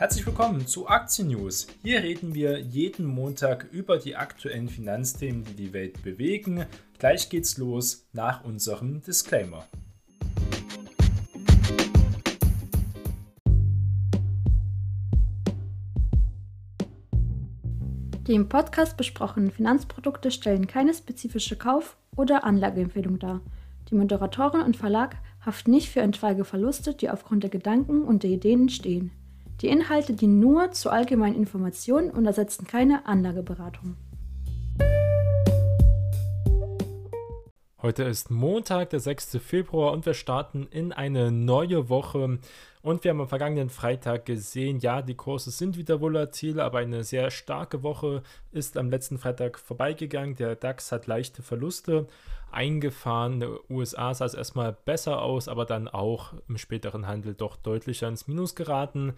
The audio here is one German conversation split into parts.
Herzlich willkommen zu Aktien News. Hier reden wir jeden Montag über die aktuellen Finanzthemen, die die Welt bewegen. Gleich geht's los nach unserem Disclaimer. Die im Podcast besprochenen Finanzprodukte stellen keine spezifische Kauf- oder Anlageempfehlung dar. Die Moderatorin und Verlag haften nicht für etwaige Verluste, die aufgrund der Gedanken und der Ideen entstehen. Die Inhalte dienen nur zur allgemeinen Information und ersetzen keine Anlageberatung. Heute ist Montag, der 6. Februar und wir starten in eine neue Woche. Und wir haben am vergangenen Freitag gesehen, ja, die Kurse sind wieder volatil, aber eine sehr starke Woche ist am letzten Freitag vorbeigegangen. Der DAX hat leichte Verluste eingefahren. In den USA sah es erstmal besser aus, aber dann auch im späteren Handel doch deutlicher ins Minus geraten.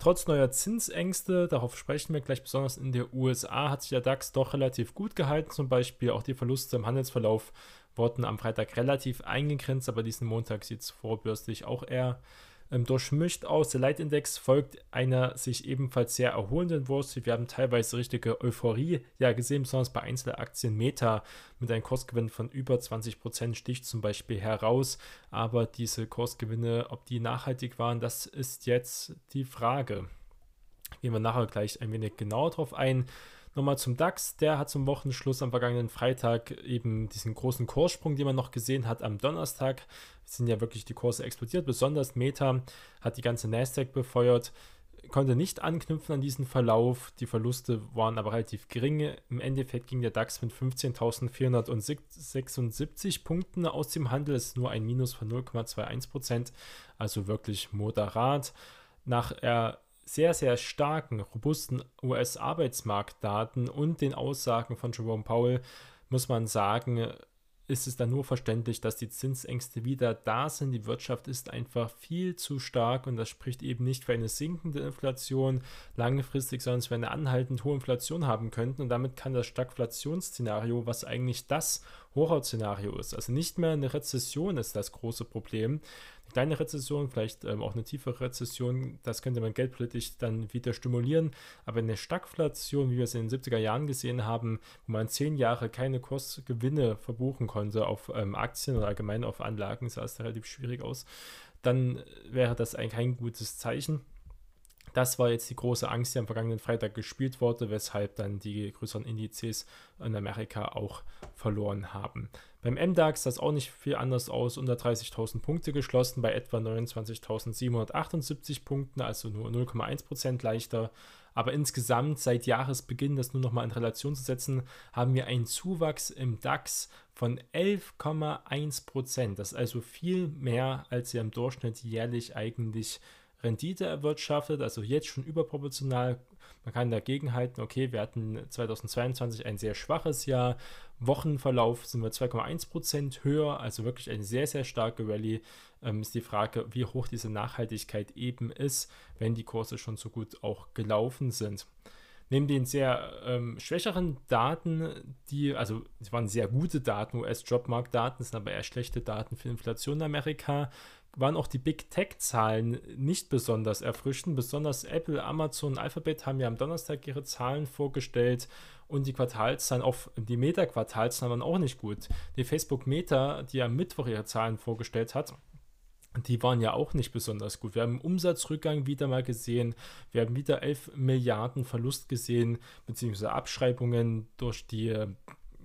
Trotz neuer Zinsängste, darauf sprechen wir gleich besonders in den USA, hat sich der DAX doch relativ gut gehalten. Zum Beispiel auch die Verluste im Handelsverlauf wurden am Freitag relativ eingegrenzt, aber diesen Montag sieht es vorbürstlich auch eher ähm, durchmischt aus. Der Leitindex folgt einer sich ebenfalls sehr erholenden Street. Wir haben teilweise richtige Euphorie ja gesehen, besonders bei Einzelaktien. Meta mit einem Kursgewinn von über 20% sticht zum Beispiel heraus. Aber diese Kursgewinne, ob die nachhaltig waren, das ist jetzt die Frage. Gehen wir nachher gleich ein wenig genauer drauf ein. Nochmal zum DAX, der hat zum Wochenschluss am vergangenen Freitag eben diesen großen Kurssprung, den man noch gesehen hat am Donnerstag, sind ja wirklich die Kurse explodiert. Besonders Meta hat die ganze Nasdaq befeuert, konnte nicht anknüpfen an diesen Verlauf. Die Verluste waren aber relativ gering. Im Endeffekt ging der DAX mit 15.476 Punkten aus dem Handel. Das ist nur ein Minus von 0,21 Prozent, also wirklich moderat. Nach er sehr, sehr starken, robusten US-Arbeitsmarktdaten und den Aussagen von Jerome Powell muss man sagen, ist es dann nur verständlich, dass die Zinsängste wieder da sind. Die Wirtschaft ist einfach viel zu stark und das spricht eben nicht für eine sinkende Inflation langfristig, sondern wir eine anhaltend hohe Inflation haben könnten und damit kann das Stagflationsszenario, was eigentlich das Horrorszenario ist, also nicht mehr eine Rezession ist das große Problem, kleine Rezession, vielleicht ähm, auch eine tiefere Rezession, das könnte man geldpolitisch dann wieder stimulieren. Aber eine Stagflation, wie wir es in den 70er Jahren gesehen haben, wo man zehn Jahre keine Kursgewinne verbuchen konnte auf ähm, Aktien oder allgemein auf Anlagen, sah es relativ schwierig aus, dann wäre das ein kein gutes Zeichen. Das war jetzt die große Angst, die am vergangenen Freitag gespielt wurde, weshalb dann die größeren Indizes in Amerika auch verloren haben. Beim MDAX sah es auch nicht viel anders aus, unter 30.000 Punkte geschlossen, bei etwa 29.778 Punkten, also nur 0,1% leichter. Aber insgesamt seit Jahresbeginn, das nur nochmal in Relation zu setzen, haben wir einen Zuwachs im DAX von 11,1%. Das ist also viel mehr, als wir im Durchschnitt jährlich eigentlich Rendite erwirtschaftet, also jetzt schon überproportional. Man kann dagegen halten, okay, wir hatten 2022 ein sehr schwaches Jahr. Wochenverlauf sind wir 2,1% höher, also wirklich eine sehr, sehr starke Rallye. Ähm, ist die Frage, wie hoch diese Nachhaltigkeit eben ist, wenn die Kurse schon so gut auch gelaufen sind. Neben den sehr ähm, schwächeren Daten, die, also es waren sehr gute Daten, US-Jobmarktdaten, sind aber eher schlechte Daten für Inflation in Amerika, waren auch die Big Tech-Zahlen nicht besonders erfrischend. Besonders Apple, Amazon, Alphabet haben ja am Donnerstag ihre Zahlen vorgestellt und die Quartalszahlen, auch die Meta-Quartalszahlen waren auch nicht gut. Die Facebook Meta, die am Mittwoch ihre Zahlen vorgestellt hat, die waren ja auch nicht besonders gut. Wir haben Umsatzrückgang wieder mal gesehen. Wir haben wieder 11 Milliarden Verlust gesehen, beziehungsweise Abschreibungen durch die äh,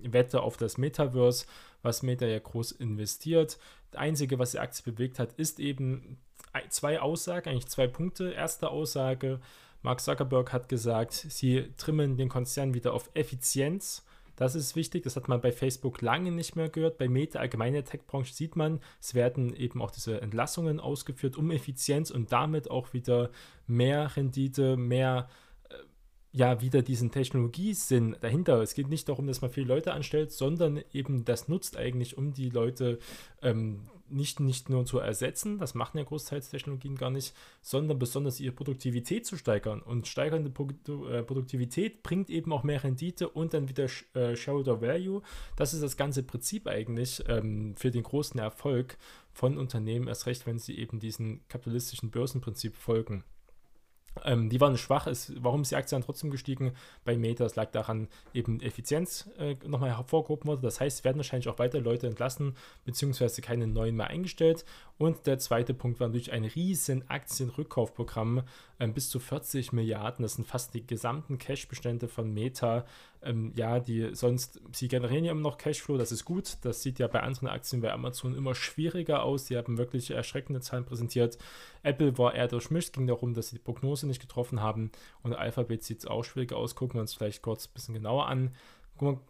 Wette auf das Metaverse, was Meta ja groß investiert. Das Einzige, was die Aktie bewegt hat, ist eben zwei Aussagen, eigentlich zwei Punkte. Erste Aussage, Mark Zuckerberg hat gesagt, sie trimmen den Konzern wieder auf Effizienz. Das ist wichtig, das hat man bei Facebook lange nicht mehr gehört. Bei Meta, allgemeine Tech-Branche, sieht man, es werden eben auch diese Entlassungen ausgeführt, um Effizienz und damit auch wieder mehr Rendite, mehr ja wieder diesen Technologiesinn dahinter. Es geht nicht darum, dass man viele Leute anstellt, sondern eben das nutzt eigentlich, um die Leute ähm, nicht, nicht nur zu ersetzen, das machen ja großteils Technologien gar nicht, sondern besonders ihre Produktivität zu steigern. Und steigernde äh, Produktivität bringt eben auch mehr Rendite und dann wieder äh, Shareholder Value. Das ist das ganze Prinzip eigentlich ähm, für den großen Erfolg von Unternehmen, erst recht, wenn sie eben diesem kapitalistischen Börsenprinzip folgen. Ähm, die waren schwach. Es, warum ist die Aktie dann trotzdem gestiegen? Bei Meta, es lag daran, eben Effizienz äh, nochmal hervorgehoben wurde. Das heißt, es werden wahrscheinlich auch weiter Leute entlassen, beziehungsweise keine neuen mehr eingestellt. Und der zweite Punkt war natürlich ein riesen Aktienrückkaufprogramm, ähm, bis zu 40 Milliarden. Das sind fast die gesamten Cashbestände von Meta. Ähm, ja, die sonst, sie generieren ja immer noch Cashflow, das ist gut. Das sieht ja bei anderen Aktien bei Amazon immer schwieriger aus. Die haben wirklich erschreckende Zahlen präsentiert. Apple war eher durchmischt, ging darum, dass sie die Prognose nicht getroffen haben. Und Alphabet sieht es auch schwieriger aus. Gucken wir uns vielleicht kurz ein bisschen genauer an.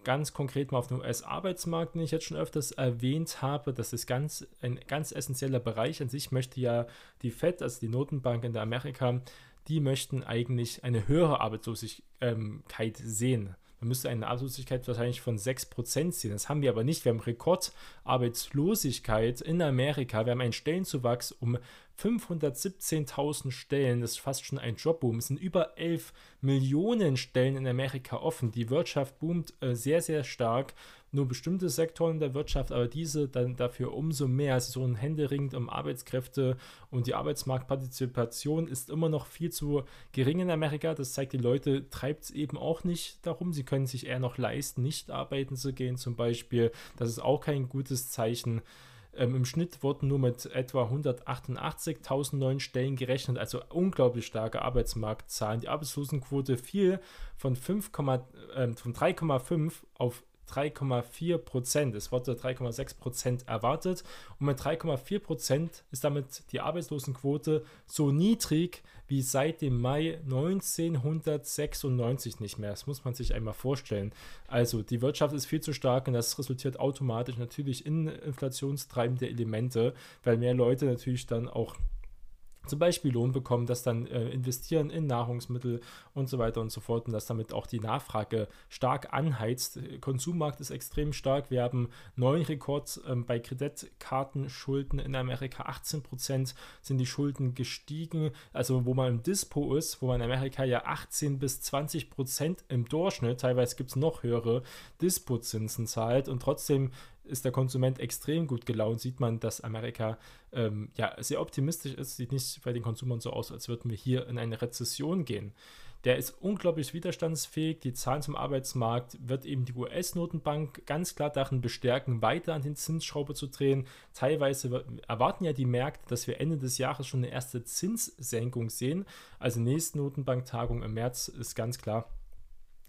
Ganz konkret mal auf den US-Arbeitsmarkt, den ich jetzt schon öfters erwähnt habe. Das ist ganz, ein ganz essentieller Bereich. An sich möchte ja die Fed, also die Notenbank in der Amerika, die möchten eigentlich eine höhere Arbeitslosigkeit sehen. Man müsste eine Arbeitslosigkeit wahrscheinlich von 6% sehen. Das haben wir aber nicht. Wir haben Rekordarbeitslosigkeit in Amerika. Wir haben einen Stellenzuwachs um 517.000 Stellen. Das ist fast schon ein Jobboom. Es sind über 11 Millionen Stellen in Amerika offen. Die Wirtschaft boomt äh, sehr, sehr stark nur bestimmte Sektoren der Wirtschaft, aber diese dann dafür umso mehr. Es ist so ein Händeringend um Arbeitskräfte und die Arbeitsmarktpartizipation ist immer noch viel zu gering in Amerika. Das zeigt, die Leute treibt es eben auch nicht darum. Sie können sich eher noch leisten, nicht arbeiten zu gehen zum Beispiel. Das ist auch kein gutes Zeichen. Ähm, Im Schnitt wurden nur mit etwa 188.000 neuen Stellen gerechnet, also unglaublich starke Arbeitsmarktzahlen. Die Arbeitslosenquote fiel von, äh, von 3,5 auf 3,4 Prozent. Es wurde 3,6 Prozent erwartet und mit 3,4 Prozent ist damit die Arbeitslosenquote so niedrig wie seit dem Mai 1996 nicht mehr. Das muss man sich einmal vorstellen. Also die Wirtschaft ist viel zu stark und das resultiert automatisch natürlich in inflationstreibende Elemente, weil mehr Leute natürlich dann auch zum Beispiel Lohn bekommen, das dann äh, investieren in Nahrungsmittel und so weiter und so fort und das damit auch die Nachfrage stark anheizt. Konsummarkt ist extrem stark. Wir haben neuen Rekord ähm, bei Kreditkartenschulden in Amerika. 18 Prozent sind die Schulden gestiegen. Also wo man im Dispo ist, wo man in Amerika ja 18 bis 20 Prozent im Durchschnitt, teilweise gibt es noch höhere Dispo-Zinsen zahlt und trotzdem ist der Konsument extrem gut gelaunt, sieht man, dass Amerika ähm, ja, sehr optimistisch ist. Sieht nicht bei den Konsumern so aus, als würden wir hier in eine Rezession gehen. Der ist unglaublich widerstandsfähig. Die Zahlen zum Arbeitsmarkt wird eben die US-Notenbank ganz klar darin bestärken, weiter an den Zinsschraube zu drehen. Teilweise erwarten ja die Märkte, dass wir Ende des Jahres schon eine erste Zinssenkung sehen. Also nächste Notenbanktagung im März ist ganz klar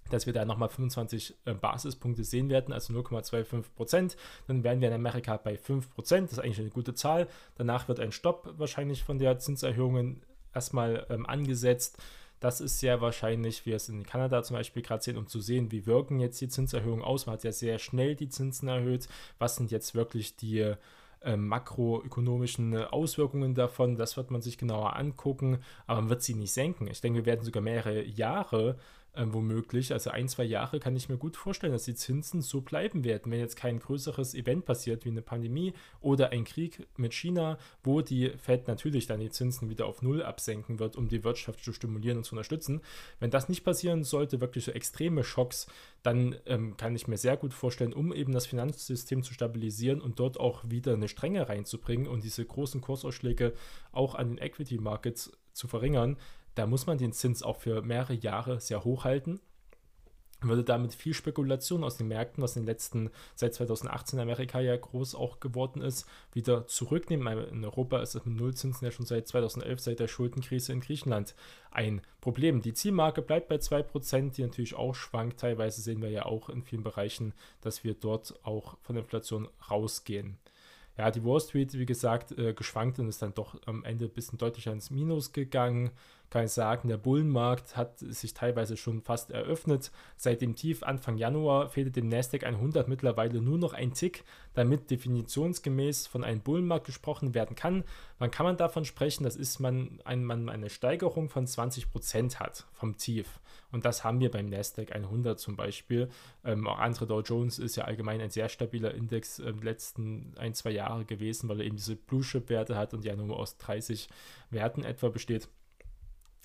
dass wir da nochmal 25 äh, Basispunkte sehen werden, also 0,25 Prozent. Dann wären wir in Amerika bei 5 Prozent. Das ist eigentlich eine gute Zahl. Danach wird ein Stopp wahrscheinlich von der Zinserhöhungen erstmal ähm, angesetzt. Das ist sehr wahrscheinlich, wie wir es in Kanada zum Beispiel gerade sehen, um zu sehen, wie wirken jetzt die Zinserhöhungen aus. Man hat ja sehr schnell die Zinsen erhöht. Was sind jetzt wirklich die äh, makroökonomischen Auswirkungen davon? Das wird man sich genauer angucken, aber man wird sie nicht senken. Ich denke, wir werden sogar mehrere Jahre ähm, womöglich. Also ein, zwei Jahre kann ich mir gut vorstellen, dass die Zinsen so bleiben werden, wenn jetzt kein größeres Event passiert wie eine Pandemie oder ein Krieg mit China, wo die Fed natürlich dann die Zinsen wieder auf Null absenken wird, um die Wirtschaft zu stimulieren und zu unterstützen. Wenn das nicht passieren sollte, wirklich so extreme Schocks, dann ähm, kann ich mir sehr gut vorstellen, um eben das Finanzsystem zu stabilisieren und dort auch wieder eine Strenge reinzubringen und diese großen Kursausschläge auch an den Equity Markets zu verringern, da muss man den Zins auch für mehrere Jahre sehr hoch halten. Würde damit viel Spekulation aus den Märkten, was in den letzten, seit 2018 in Amerika ja groß auch geworden ist, wieder zurücknehmen. In Europa ist es mit Nullzinsen ja schon seit 2011, seit der Schuldenkrise in Griechenland ein Problem. Die Zielmarke bleibt bei 2%, die natürlich auch schwankt. Teilweise sehen wir ja auch in vielen Bereichen, dass wir dort auch von der Inflation rausgehen. Ja, die Wall Street, wie gesagt, äh, geschwankt und ist dann doch am Ende ein bisschen deutlicher ins Minus gegangen kann ich sagen, der Bullenmarkt hat sich teilweise schon fast eröffnet. Seit dem Tief Anfang Januar fehlte dem Nasdaq 100 mittlerweile nur noch ein Tick, damit definitionsgemäß von einem Bullenmarkt gesprochen werden kann. Wann kann man davon sprechen? Das ist, man, ein, man eine Steigerung von 20% hat vom Tief. Und das haben wir beim Nasdaq 100 zum Beispiel. Ähm, auch andere Dow Jones ist ja allgemein ein sehr stabiler Index äh, letzten ein, zwei Jahre gewesen, weil er eben diese Blue Chip Werte hat und ja nur aus 30 Werten etwa besteht.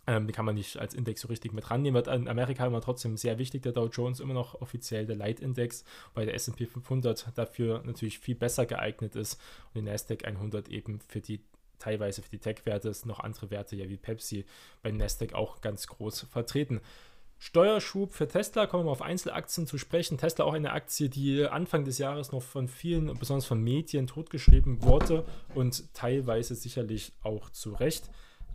Ähm, die kann man nicht als Index so richtig mit rannehmen. Wird in Amerika immer trotzdem sehr wichtig, der Dow Jones immer noch offiziell der Leitindex, weil der S&P 500 dafür natürlich viel besser geeignet ist und der Nasdaq 100 eben für die teilweise für die Tech-Werte sind noch andere Werte, ja wie Pepsi, beim Nasdaq auch ganz groß vertreten. Steuerschub für Tesla, kommen wir auf Einzelaktien zu sprechen. Tesla auch eine Aktie, die Anfang des Jahres noch von vielen, besonders von Medien, totgeschrieben wurde und teilweise sicherlich auch zu Recht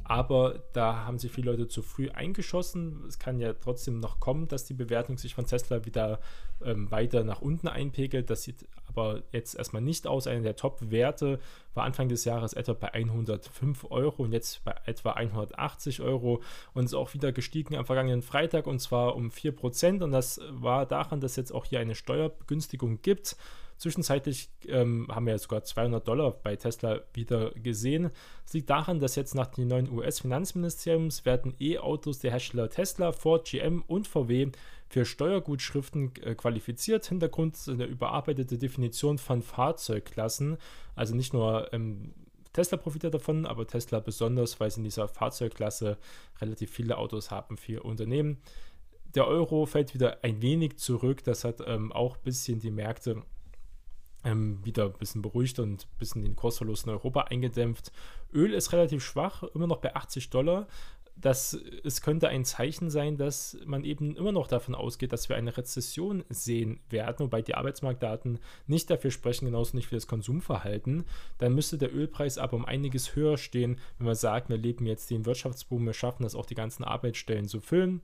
aber da haben sich viele Leute zu früh eingeschossen. Es kann ja trotzdem noch kommen, dass die Bewertung sich von Tesla wieder ähm, weiter nach unten einpegelt. Das sieht aber jetzt erstmal nicht aus. Einer der Top-Werte war Anfang des Jahres etwa bei 105 Euro und jetzt bei etwa 180 Euro und ist auch wieder gestiegen am vergangenen Freitag und zwar um 4%. Und das war daran, dass jetzt auch hier eine Steuerbegünstigung gibt. Zwischenzeitlich ähm, haben wir sogar 200 Dollar bei Tesla wieder gesehen. Das liegt daran, dass jetzt nach dem neuen US-Finanzministeriums werden E-Autos der Hersteller Tesla, Ford, GM und VW für Steuergutschriften äh, qualifiziert. Hintergrund ist eine überarbeitete Definition von Fahrzeugklassen. Also nicht nur ähm, Tesla profitiert davon, aber Tesla besonders, weil sie in dieser Fahrzeugklasse relativ viele Autos haben für Unternehmen. Der Euro fällt wieder ein wenig zurück. Das hat ähm, auch ein bisschen die Märkte ähm, wieder ein bisschen beruhigt und ein bisschen den Kursverlust in Europa eingedämpft. Öl ist relativ schwach, immer noch bei 80 Dollar. Das, es könnte ein Zeichen sein, dass man eben immer noch davon ausgeht, dass wir eine Rezession sehen werden, wobei die Arbeitsmarktdaten nicht dafür sprechen, genauso nicht für das Konsumverhalten. Dann müsste der Ölpreis aber um einiges höher stehen, wenn wir sagen, wir leben jetzt den Wirtschaftsboom, wir schaffen es auch, die ganzen Arbeitsstellen zu füllen.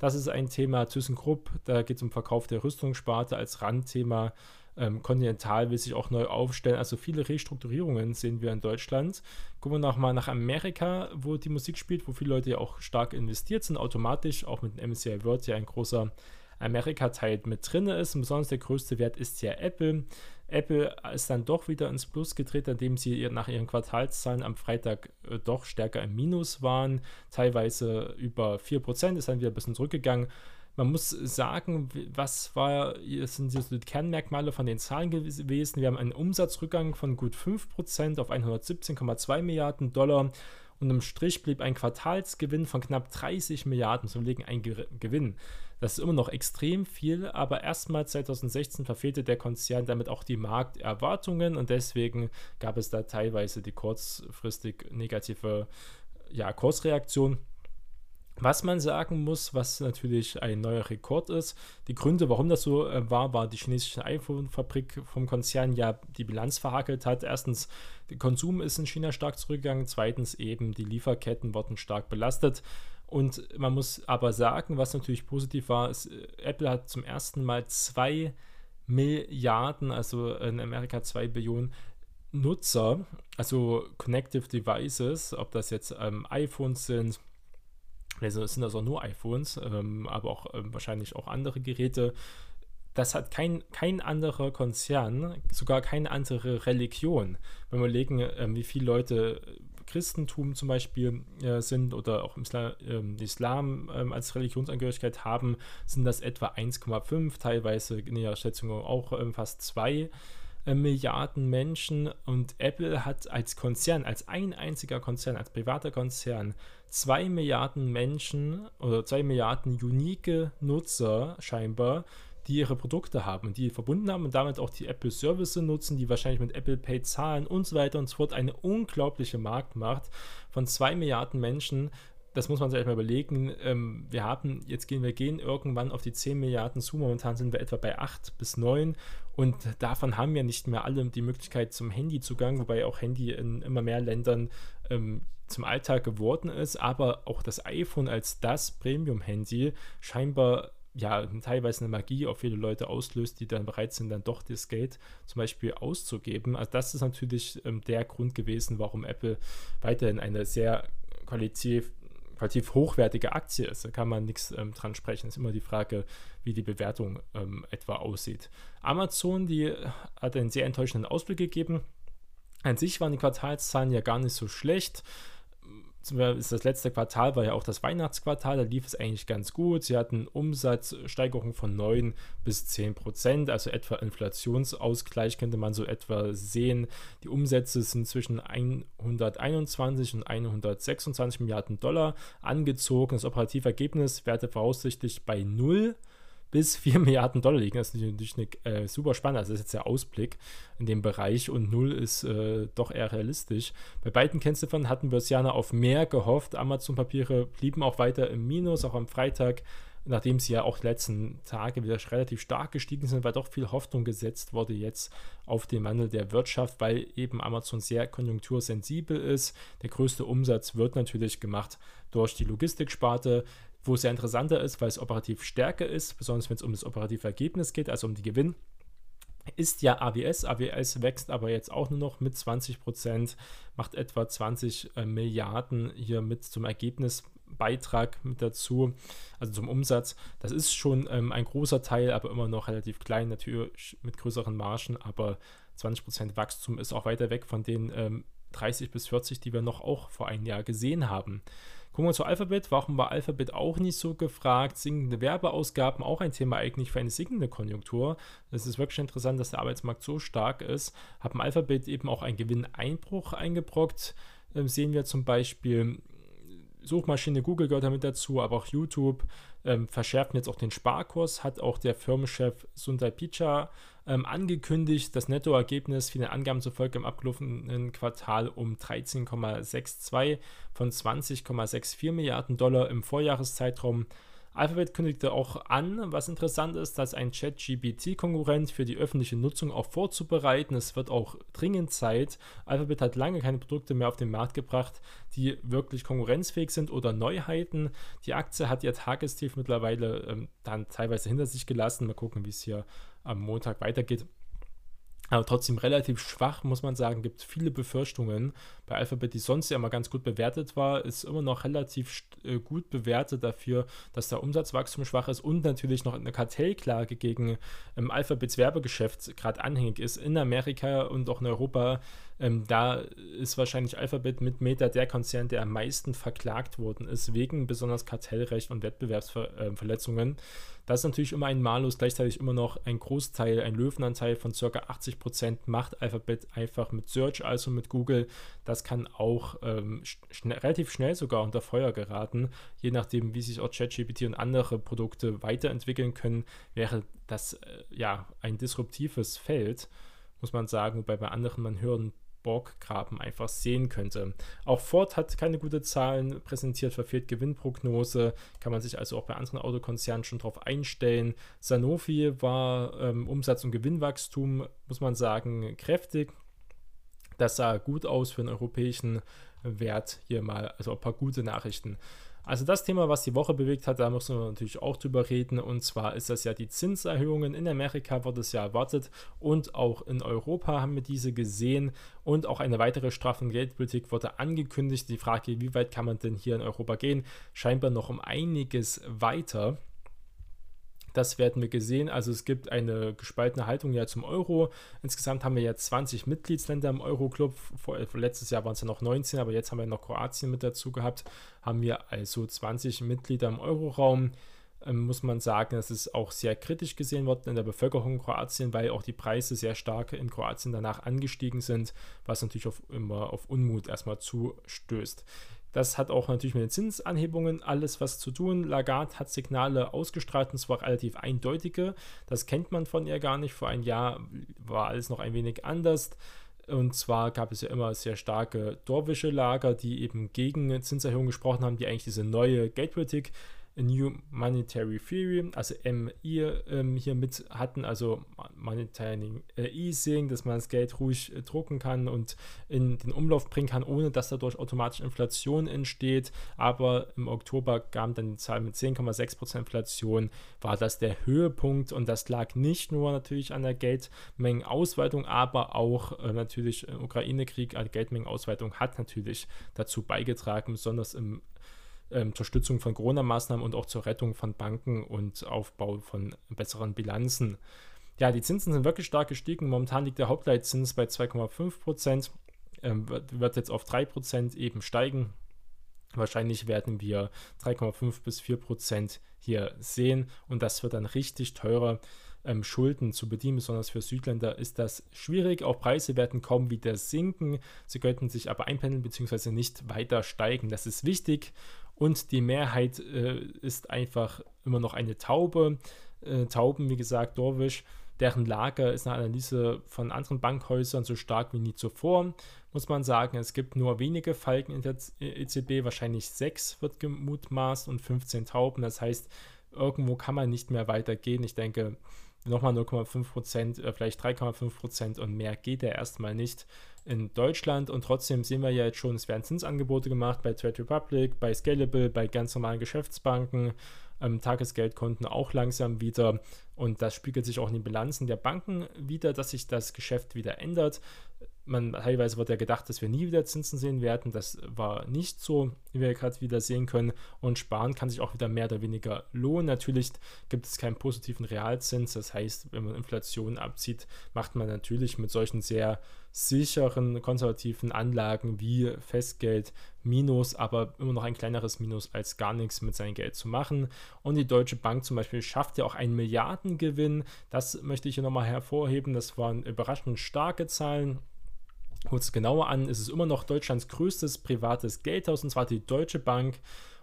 Das ist ein Thema ThyssenKrupp, da geht es um Verkauf der Rüstungssparte als Randthema. Ähm, Continental will sich auch neu aufstellen. Also viele Restrukturierungen sehen wir in Deutschland. Gucken wir nochmal nach Amerika, wo die Musik spielt, wo viele Leute ja auch stark investiert sind, automatisch, auch mit dem MSCI World ja ein großer Amerika-Teil mit drin ist. Und besonders der größte Wert ist ja Apple. Apple ist dann doch wieder ins Plus getreten, indem sie nach ihren Quartalszahlen am Freitag äh, doch stärker im Minus waren, teilweise über 4%, ist dann wieder ein bisschen zurückgegangen man muss sagen, was war, sind die Kernmerkmale von den Zahlen gewesen. Wir haben einen Umsatzrückgang von gut 5% auf 117,2 Milliarden Dollar und im Strich blieb ein Quartalsgewinn von knapp 30 Milliarden zum Legen ein Gewinn. Das ist immer noch extrem viel, aber erstmals 2016 verfehlte der Konzern damit auch die Markterwartungen und deswegen gab es da teilweise die kurzfristig negative ja, Kursreaktion. Was man sagen muss, was natürlich ein neuer Rekord ist, die Gründe, warum das so äh, war, war die chinesische iPhone-Fabrik vom Konzern ja die Bilanz verhakelt hat. Erstens, der Konsum ist in China stark zurückgegangen, zweitens eben die Lieferketten wurden stark belastet. Und man muss aber sagen, was natürlich positiv war, ist, äh, Apple hat zum ersten Mal zwei Milliarden, also in Amerika zwei Billionen Nutzer, also Connective Devices, ob das jetzt ähm, iPhones sind, also sind das auch nur iPhones, ähm, aber auch ähm, wahrscheinlich auch andere Geräte. Das hat kein, kein anderer Konzern, sogar keine andere Religion. Wenn wir überlegen, äh, wie viele Leute Christentum zum Beispiel äh, sind oder auch Islam, äh, Islam äh, als Religionsangehörigkeit haben, sind das etwa 1,5, teilweise in der Schätzung auch ähm, fast 2 äh, Milliarden Menschen. Und Apple hat als Konzern, als ein einziger Konzern, als privater Konzern, zwei Milliarden Menschen oder zwei Milliarden unique Nutzer scheinbar, die ihre Produkte haben und die verbunden haben und damit auch die Apple Services nutzen, die wahrscheinlich mit Apple Pay zahlen und so weiter und so fort. Eine unglaubliche Marktmacht von zwei Milliarden Menschen. Das muss man sich mal überlegen. Ähm, wir haben, jetzt gehen wir gehen irgendwann auf die 10 Milliarden zu. Momentan sind wir etwa bei 8 bis 9 und davon haben ja nicht mehr alle die Möglichkeit zum Handyzugang, wobei auch Handy in immer mehr Ländern ähm, zum Alltag geworden ist, aber auch das iPhone als das Premium-Handy scheinbar ja teilweise eine Magie auf viele Leute auslöst, die dann bereit sind, dann doch das Geld zum Beispiel auszugeben. Also das ist natürlich ähm, der Grund gewesen, warum Apple weiterhin eine sehr qualitativ, qualitativ hochwertige Aktie ist. Da kann man nichts ähm, dran sprechen. Ist immer die Frage, wie die Bewertung ähm, etwa aussieht. Amazon, die hat einen sehr enttäuschenden Ausblick gegeben. An sich waren die Quartalszahlen ja gar nicht so schlecht das letzte Quartal war ja auch das Weihnachtsquartal, da lief es eigentlich ganz gut. Sie hatten Umsatzsteigerung von 9 bis 10 Prozent, also etwa Inflationsausgleich könnte man so etwa sehen. Die Umsätze sind zwischen 121 und 126 Milliarden Dollar angezogen. Das operative Ergebnis werde voraussichtlich bei 0 bis 4 Milliarden Dollar liegen. Das ist natürlich eine, äh, super spannend. Also das ist jetzt der Ausblick in dem Bereich und 0 ist äh, doch eher realistisch. Bei beiden Kennziffern hatten wir es ja auf mehr gehofft. Amazon-Papiere blieben auch weiter im Minus, auch am Freitag nachdem sie ja auch die letzten Tage wieder relativ stark gestiegen sind, weil doch viel Hoffnung gesetzt wurde jetzt auf den Wandel der Wirtschaft, weil eben Amazon sehr konjunktursensibel ist. Der größte Umsatz wird natürlich gemacht durch die Logistiksparte, wo es sehr interessanter ist, weil es operativ stärker ist, besonders wenn es um das operative Ergebnis geht, also um die Gewinn ist ja AWS. AWS wächst aber jetzt auch nur noch mit 20 Prozent, macht etwa 20 äh, Milliarden hier mit zum Ergebnis Beitrag mit dazu, also zum Umsatz. Das ist schon ähm, ein großer Teil, aber immer noch relativ klein, natürlich mit größeren Margen, aber 20% Wachstum ist auch weiter weg von den ähm, 30 bis 40, die wir noch auch vor einem Jahr gesehen haben. Gucken wir zu Alphabet. Warum war Alphabet auch nicht so gefragt? Sinkende Werbeausgaben, auch ein Thema eigentlich für eine sinkende Konjunktur. Es ist wirklich interessant, dass der Arbeitsmarkt so stark ist. Haben Alphabet eben auch einen Gewinneinbruch eingebrockt. Ähm, sehen wir zum Beispiel Suchmaschine Google gehört damit dazu, aber auch YouTube ähm, verschärfen jetzt auch den Sparkurs, hat auch der Firmenchef Sundar Pichai ähm, angekündigt, das Nettoergebnis für den Angaben zufolge im abgelaufenen Quartal um 13,62 von 20,64 Milliarden Dollar im Vorjahreszeitraum Alphabet kündigte auch an, was interessant ist, dass ein Chat-GPT-Konkurrent für die öffentliche Nutzung auch vorzubereiten. Es wird auch dringend Zeit. Alphabet hat lange keine Produkte mehr auf den Markt gebracht, die wirklich konkurrenzfähig sind oder Neuheiten. Die Aktie hat ihr Tagestief mittlerweile ähm, dann teilweise hinter sich gelassen. Mal gucken, wie es hier am Montag weitergeht aber trotzdem relativ schwach, muss man sagen. Gibt viele Befürchtungen. Bei Alphabet, die sonst ja immer ganz gut bewertet war, ist immer noch relativ äh, gut bewertet dafür, dass der Umsatzwachstum schwach ist und natürlich noch eine Kartellklage gegen ähm, Alphabets Werbegeschäft gerade anhängig ist in Amerika und auch in Europa. Ähm, da ist wahrscheinlich Alphabet mit Meta der Konzern, der am meisten verklagt worden ist, wegen besonders Kartellrecht und Wettbewerbsverletzungen. Äh, das ist natürlich immer ein Malus, gleichzeitig immer noch ein Großteil, ein Löwenanteil von ca. 80% macht Alphabet einfach mit Search, also mit Google. Das kann auch ähm, schn relativ schnell sogar unter Feuer geraten. Je nachdem, wie sich auch ChatGPT und andere Produkte weiterentwickeln können, wäre das äh, ja ein disruptives Feld, muss man sagen, wobei bei anderen man hören Borggraben einfach sehen könnte. Auch Ford hat keine gute Zahlen präsentiert, verfehlt Gewinnprognose, kann man sich also auch bei anderen Autokonzernen schon darauf einstellen. Sanofi war ähm, Umsatz- und Gewinnwachstum, muss man sagen, kräftig. Das sah gut aus für einen europäischen Wert hier mal, also ein paar gute Nachrichten. Also das Thema, was die Woche bewegt hat, da müssen wir natürlich auch drüber reden. Und zwar ist das ja die Zinserhöhungen. In Amerika wird es ja erwartet und auch in Europa haben wir diese gesehen. Und auch eine weitere straffe Geldpolitik wurde angekündigt. Die Frage, wie weit kann man denn hier in Europa gehen, scheinbar noch um einiges weiter. Das werden wir gesehen. Also es gibt eine gespaltene Haltung ja zum Euro. Insgesamt haben wir ja 20 Mitgliedsländer im Euro-Club. Letztes Jahr waren es ja noch 19, aber jetzt haben wir noch Kroatien mit dazu gehabt. Haben wir also 20 Mitglieder im Euroraum ähm, muss man sagen, es auch sehr kritisch gesehen wird in der Bevölkerung in Kroatien, weil auch die Preise sehr stark in Kroatien danach angestiegen sind, was natürlich auf, immer auf Unmut erstmal zustößt. Das hat auch natürlich mit den Zinsanhebungen alles was zu tun. Lagarde hat Signale ausgestrahlt und zwar relativ eindeutige. Das kennt man von ihr gar nicht. Vor einem Jahr war alles noch ein wenig anders. Und zwar gab es ja immer sehr starke Dorwische-Lager, die eben gegen Zinserhöhungen gesprochen haben, die eigentlich diese neue Geldpolitik New Monetary Theory, also MI, ähm, hier mit hatten, also Monetary äh, Easing, dass man das Geld ruhig äh, drucken kann und in den Umlauf bringen kann, ohne dass dadurch automatisch Inflation entsteht. Aber im Oktober kam dann die Zahl mit 10,6% Inflation, war das der Höhepunkt und das lag nicht nur natürlich an der Geldmengenausweitung, aber auch äh, natürlich im Ukraine-Krieg, also Geldmengenausweitung hat natürlich dazu beigetragen, besonders im ähm, zur Stützung von Corona-Maßnahmen und auch zur Rettung von Banken und Aufbau von besseren Bilanzen. Ja, die Zinsen sind wirklich stark gestiegen. Momentan liegt der Hauptleitzins bei 2,5 Prozent, ähm, wird, wird jetzt auf 3 Prozent eben steigen. Wahrscheinlich werden wir 3,5 bis 4 Prozent hier sehen und das wird dann richtig teurer. Ähm, Schulden zu bedienen, besonders für Südländer ist das schwierig. Auch Preise werden kaum wieder sinken. Sie könnten sich aber einpendeln bzw. nicht weiter steigen. Das ist wichtig und die Mehrheit äh, ist einfach immer noch eine Taube. Äh, Tauben, wie gesagt, Dorwisch, deren Lage ist nach Analyse von anderen Bankhäusern so stark wie nie zuvor. Muss man sagen, es gibt nur wenige Falken in der EZB, wahrscheinlich sechs wird gemutmaßt und 15 Tauben. Das heißt, irgendwo kann man nicht mehr weitergehen. Ich denke, nochmal 0,5 Prozent, äh, vielleicht 3,5 Prozent und mehr geht ja erstmal nicht in Deutschland. Und trotzdem sehen wir ja jetzt schon, es werden Zinsangebote gemacht bei Trade Republic, bei Scalable, bei ganz normalen Geschäftsbanken, ähm, Tagesgeldkonten auch langsam wieder. Und das spiegelt sich auch in den Bilanzen der Banken wieder, dass sich das Geschäft wieder ändert man teilweise wird ja gedacht, dass wir nie wieder Zinsen sehen werden. Das war nicht so, wie wir gerade wieder sehen können. Und Sparen kann sich auch wieder mehr oder weniger lohnen. Natürlich gibt es keinen positiven Realzins. Das heißt, wenn man Inflation abzieht, macht man natürlich mit solchen sehr sicheren, konservativen Anlagen wie Festgeld Minus, aber immer noch ein kleineres Minus als gar nichts mit seinem Geld zu machen. Und die Deutsche Bank zum Beispiel schafft ja auch einen Milliardengewinn. Das möchte ich hier nochmal hervorheben. Das waren überraschend starke Zahlen kurz genauer an, ist es immer noch Deutschlands größtes privates Geldhaus, und zwar die Deutsche Bank.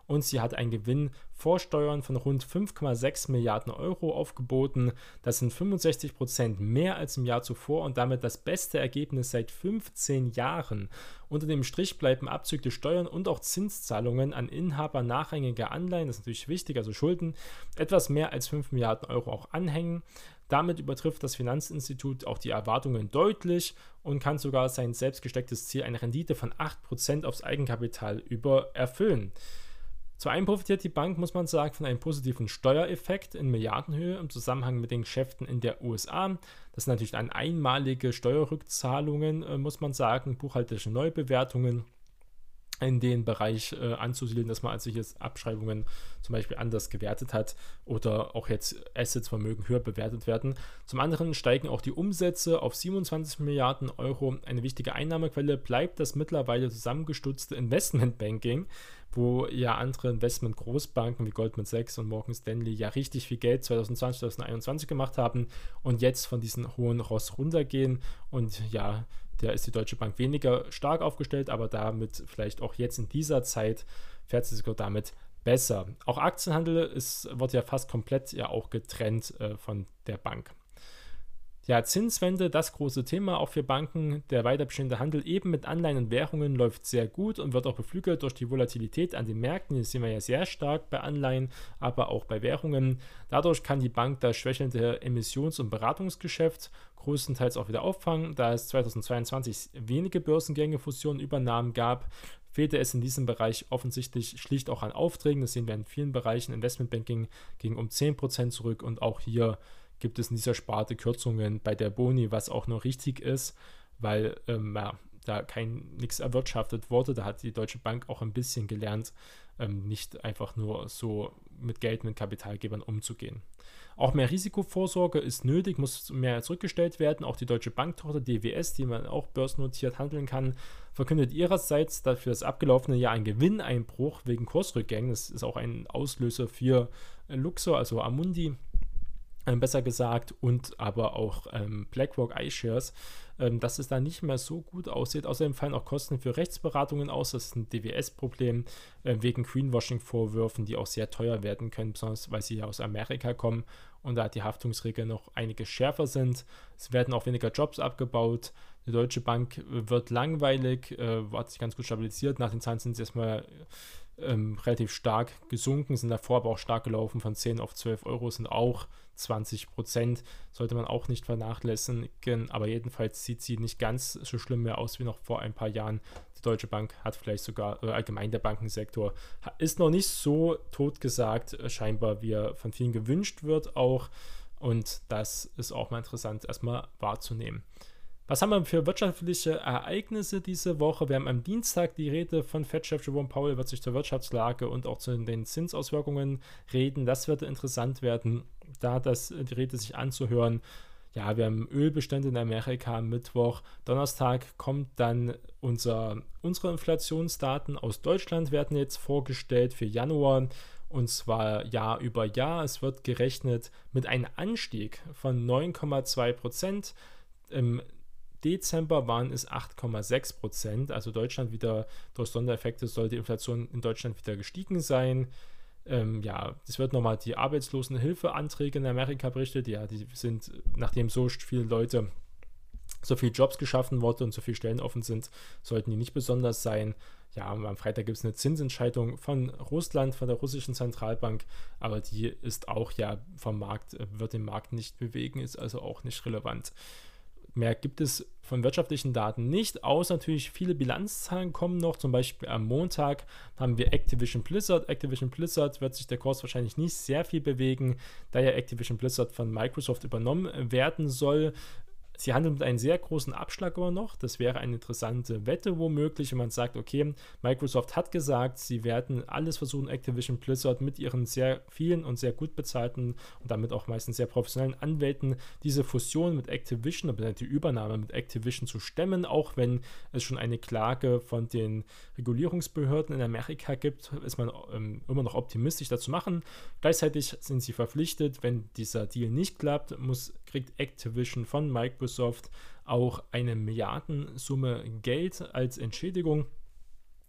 Und sie hat einen Gewinn vor Steuern von rund 5,6 Milliarden Euro aufgeboten. Das sind 65 Prozent mehr als im Jahr zuvor und damit das beste Ergebnis seit 15 Jahren. Unter dem Strich bleiben abzügliche Steuern und auch Zinszahlungen an Inhaber nachrangiger Anleihen, das ist natürlich wichtig, also Schulden, etwas mehr als 5 Milliarden Euro auch anhängen. Damit übertrifft das Finanzinstitut auch die Erwartungen deutlich und kann sogar sein selbst gestecktes Ziel, eine Rendite von 8% aufs Eigenkapital über erfüllen. Zu einem profitiert die Bank, muss man sagen, von einem positiven Steuereffekt in Milliardenhöhe im Zusammenhang mit den Geschäften in der USA. Das sind natürlich dann einmalige Steuerrückzahlungen, äh, muss man sagen, buchhalterische Neubewertungen in den Bereich äh, anzusiedeln, dass man also hier Abschreibungen zum Beispiel anders gewertet hat oder auch jetzt Assetsvermögen höher bewertet werden. Zum anderen steigen auch die Umsätze auf 27 Milliarden Euro. Eine wichtige Einnahmequelle bleibt das mittlerweile zusammengestutzte Investmentbanking, wo ja andere Investment-Großbanken wie Goldman Sachs und Morgan Stanley ja richtig viel Geld 2020, 2021 gemacht haben und jetzt von diesen hohen Ross runtergehen und ja, da ist die Deutsche Bank weniger stark aufgestellt, aber damit vielleicht auch jetzt in dieser Zeit fährt sie sogar damit besser. Auch Aktienhandel ist, wird ja fast komplett ja auch getrennt äh, von der Bank. Ja, Zinswende, das große Thema auch für Banken. Der weiter bestehende Handel eben mit Anleihen und Währungen läuft sehr gut und wird auch beflügelt durch die Volatilität an den Märkten. Das sehen wir ja sehr stark bei Anleihen, aber auch bei Währungen. Dadurch kann die Bank das schwächelnde Emissions- und Beratungsgeschäft größtenteils auch wieder auffangen, da es 2022 wenige Börsengänge, Fusionen, Übernahmen gab fehlte es in diesem Bereich offensichtlich schlicht auch an Aufträgen. Das sehen wir in vielen Bereichen. Investmentbanking ging um 10% zurück und auch hier gibt es in dieser Sparte Kürzungen bei der Boni, was auch nur richtig ist, weil ähm, ja, da kein nichts erwirtschaftet wurde. Da hat die Deutsche Bank auch ein bisschen gelernt, ähm, nicht einfach nur so mit Geld mit Kapitalgebern umzugehen. Auch mehr Risikovorsorge ist nötig, muss mehr zurückgestellt werden. Auch die Deutsche Banktochter DWS, die man auch börsennotiert handeln kann, verkündet ihrerseits dafür das abgelaufene Jahr einen Gewinneinbruch wegen Kursrückgängen. Das ist auch ein Auslöser für Luxor, also Amundi ähm, besser gesagt, und aber auch ähm, BlackRock iShares, ähm, dass es da nicht mehr so gut aussieht. Außerdem fallen auch Kosten für Rechtsberatungen aus. Das ist ein DWS-Problem äh, wegen Greenwashing-Vorwürfen, die auch sehr teuer werden können, besonders weil sie ja aus Amerika kommen und da die Haftungsregeln noch einige schärfer sind. Es werden auch weniger Jobs abgebaut. Die Deutsche Bank wird langweilig, äh, hat sich ganz gut stabilisiert. Nach den Zahlen sind sie erstmal ähm, relativ stark gesunken, sind davor aber auch stark gelaufen, von 10 auf 12 Euro sind auch 20 Prozent. Sollte man auch nicht vernachlässigen, aber jedenfalls sieht sie nicht ganz so schlimm mehr aus wie noch vor ein paar Jahren. Die Deutsche Bank hat vielleicht sogar, oder allgemein der Bankensektor, ist noch nicht so totgesagt, äh, scheinbar, wie er von vielen gewünscht wird auch. Und das ist auch mal interessant, erstmal wahrzunehmen. Was haben wir für wirtschaftliche Ereignisse diese Woche? Wir haben am Dienstag die Rede von Fed-Chef Jerome Powell, wird sich zur Wirtschaftslage und auch zu den Zinsauswirkungen reden. Das wird interessant werden, da das, die Rede sich anzuhören. Ja, wir haben Ölbestände in Amerika am Mittwoch. Donnerstag kommt dann unser, unsere Inflationsdaten aus Deutschland werden jetzt vorgestellt für Januar und zwar Jahr über Jahr. Es wird gerechnet mit einem Anstieg von 9,2 Prozent. Im Dezember waren es 8,6 Prozent. Also Deutschland wieder durch Sondereffekte soll die Inflation in Deutschland wieder gestiegen sein. Ähm, ja, es wird nochmal die Arbeitslosenhilfeanträge in Amerika berichtet. Ja, die sind, nachdem so viele Leute so viele Jobs geschaffen wurden und so viele Stellen offen sind, sollten die nicht besonders sein. Ja, am Freitag gibt es eine Zinsentscheidung von Russland, von der russischen Zentralbank, aber die ist auch ja vom Markt, wird den Markt nicht bewegen, ist also auch nicht relevant. Mehr gibt es von wirtschaftlichen Daten nicht, außer natürlich viele Bilanzzahlen kommen noch. Zum Beispiel am Montag haben wir Activision Blizzard. Activision Blizzard wird sich der Kurs wahrscheinlich nicht sehr viel bewegen, da ja Activision Blizzard von Microsoft übernommen werden soll. Sie handelt mit einem sehr großen Abschlag aber noch. Das wäre eine interessante Wette womöglich, wenn man sagt, okay, Microsoft hat gesagt, sie werden alles versuchen, Activision Blizzard mit ihren sehr vielen und sehr gut bezahlten und damit auch meistens sehr professionellen Anwälten diese Fusion mit Activision, die Übernahme mit Activision zu stemmen, auch wenn es schon eine Klage von den Regulierungsbehörden in Amerika gibt, ist man ähm, immer noch optimistisch dazu machen. Gleichzeitig sind sie verpflichtet, wenn dieser Deal nicht klappt, muss, kriegt Activision von Microsoft auch eine Milliardensumme Geld als Entschädigung.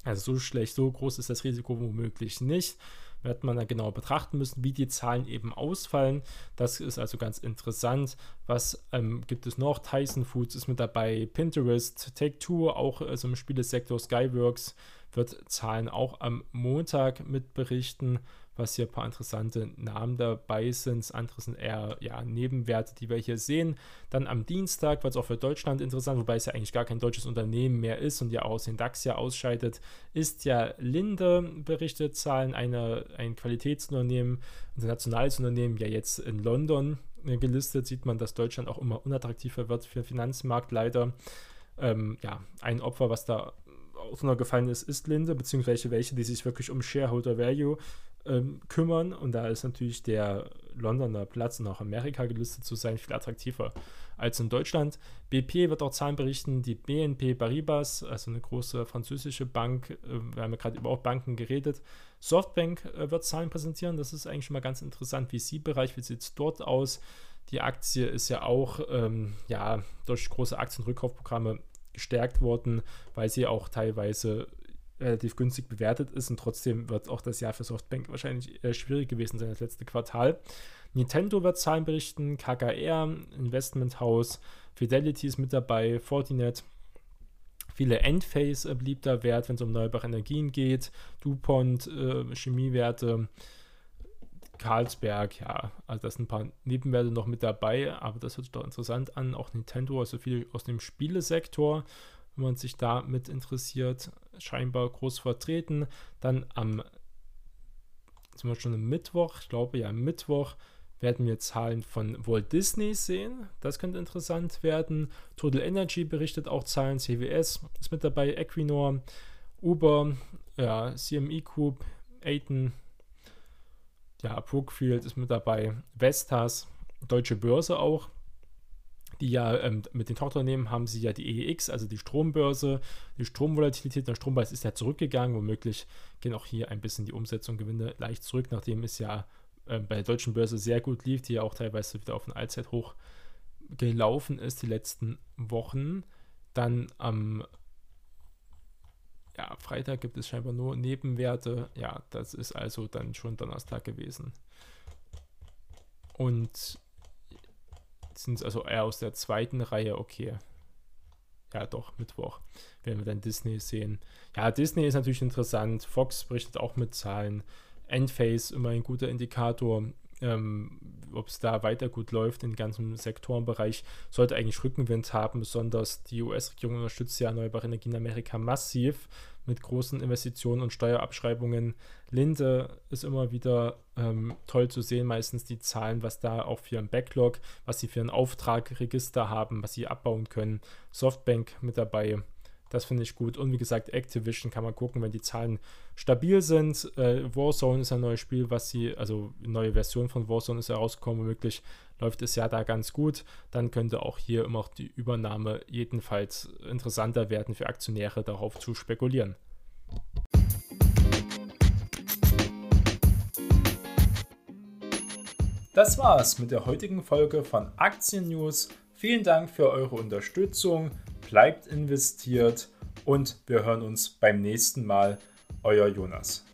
Also so schlecht, so groß ist das Risiko womöglich nicht. Wird man dann genau betrachten müssen, wie die Zahlen eben ausfallen. Das ist also ganz interessant. Was ähm, gibt es noch? Tyson Foods ist mit dabei, Pinterest, Take-Two, auch also im Spielesektor Skyworks wird Zahlen auch am Montag mit berichten was hier ein paar interessante Namen dabei sind. Andere sind eher ja, Nebenwerte, die wir hier sehen. Dann am Dienstag es auch für Deutschland interessant, wobei es ja eigentlich gar kein deutsches Unternehmen mehr ist und ja aus den DAX ja ausscheidet, ist ja Linde berichtet Zahlen, eine, ein Qualitätsunternehmen, ein internationales Unternehmen, ja jetzt in London äh, gelistet, sieht man, dass Deutschland auch immer unattraktiver wird für Finanzmarkt leider. Ähm, ja, ein Opfer, was da gefallen ist, ist Linde, beziehungsweise welche, die sich wirklich um Shareholder Value ähm, kümmern. Und da ist natürlich der Londoner Platz nach Amerika gelistet zu sein viel attraktiver als in Deutschland. BP wird auch Zahlen berichten, die BNP Paribas, also eine große französische Bank, äh, wir haben ja gerade über auch Banken geredet. Softbank äh, wird Zahlen präsentieren, das ist eigentlich schon mal ganz interessant. VC-Bereich, wie sieht es dort aus? Die Aktie ist ja auch ähm, ja, durch große Aktienrückkaufprogramme gestärkt worden, weil sie auch teilweise relativ günstig bewertet ist und trotzdem wird auch das Jahr für Softbank wahrscheinlich äh, schwierig gewesen sein, das letzte Quartal. Nintendo wird Zahlen berichten, KKR, Investment House, Fidelity ist mit dabei, Fortinet, viele Endphase äh, blieb da wert, wenn es um erneuerbare Energien geht, DuPont, äh, Chemiewerte, Carlsberg, ja, also das sind ein paar Nebenwerte noch mit dabei, aber das hört sich doch interessant an. Auch Nintendo, also viel aus dem Spielesektor wenn man sich damit interessiert, scheinbar groß vertreten. Dann am, sind wir schon am Mittwoch, ich glaube ja, Mittwoch werden wir Zahlen von Walt Disney sehen. Das könnte interessant werden. Total Energy berichtet auch Zahlen. CWS ist mit dabei. Equinor, Uber, ja, CME Group, Aiden, ja, Brookfield ist mit dabei. Vestas, Deutsche Börse auch die ja ähm, mit den Tochterunternehmen haben sie ja die EEX, also die Strombörse, die Stromvolatilität, der Strompreis ist ja zurückgegangen, womöglich gehen auch hier ein bisschen die Umsetzung Gewinne leicht zurück, nachdem es ja äh, bei der deutschen Börse sehr gut lief, die ja auch teilweise wieder auf ein Allzeithoch gelaufen ist die letzten Wochen. Dann am ja, Freitag gibt es scheinbar nur Nebenwerte. Ja, das ist also dann schon Donnerstag gewesen. Und sind es also eher aus der zweiten Reihe, okay. Ja, doch, Mittwoch werden wir dann Disney sehen. Ja, Disney ist natürlich interessant. Fox berichtet auch mit Zahlen. Endphase immer ein guter Indikator. Ähm, ob es da weiter gut läuft in ganzen Sektorenbereich, sollte eigentlich Rückenwind haben. Besonders die US-Regierung unterstützt ja erneuerbare Energien in Amerika massiv mit großen Investitionen und Steuerabschreibungen. Linde ist immer wieder ähm, toll zu sehen, meistens die Zahlen, was da auch für ein Backlog, was sie für ein Auftragregister haben, was sie abbauen können. Softbank mit dabei. Das finde ich gut. Und wie gesagt, Activision kann man gucken, wenn die Zahlen stabil sind. Äh, Warzone ist ein neues Spiel, was sie, also eine neue Version von Warzone ist herausgekommen, womöglich läuft es ja da ganz gut, dann könnte auch hier immer die Übernahme jedenfalls interessanter werden für Aktionäre, darauf zu spekulieren. Das war's mit der heutigen Folge von Aktien News. Vielen Dank für eure Unterstützung. Bleibt investiert und wir hören uns beim nächsten Mal. Euer Jonas.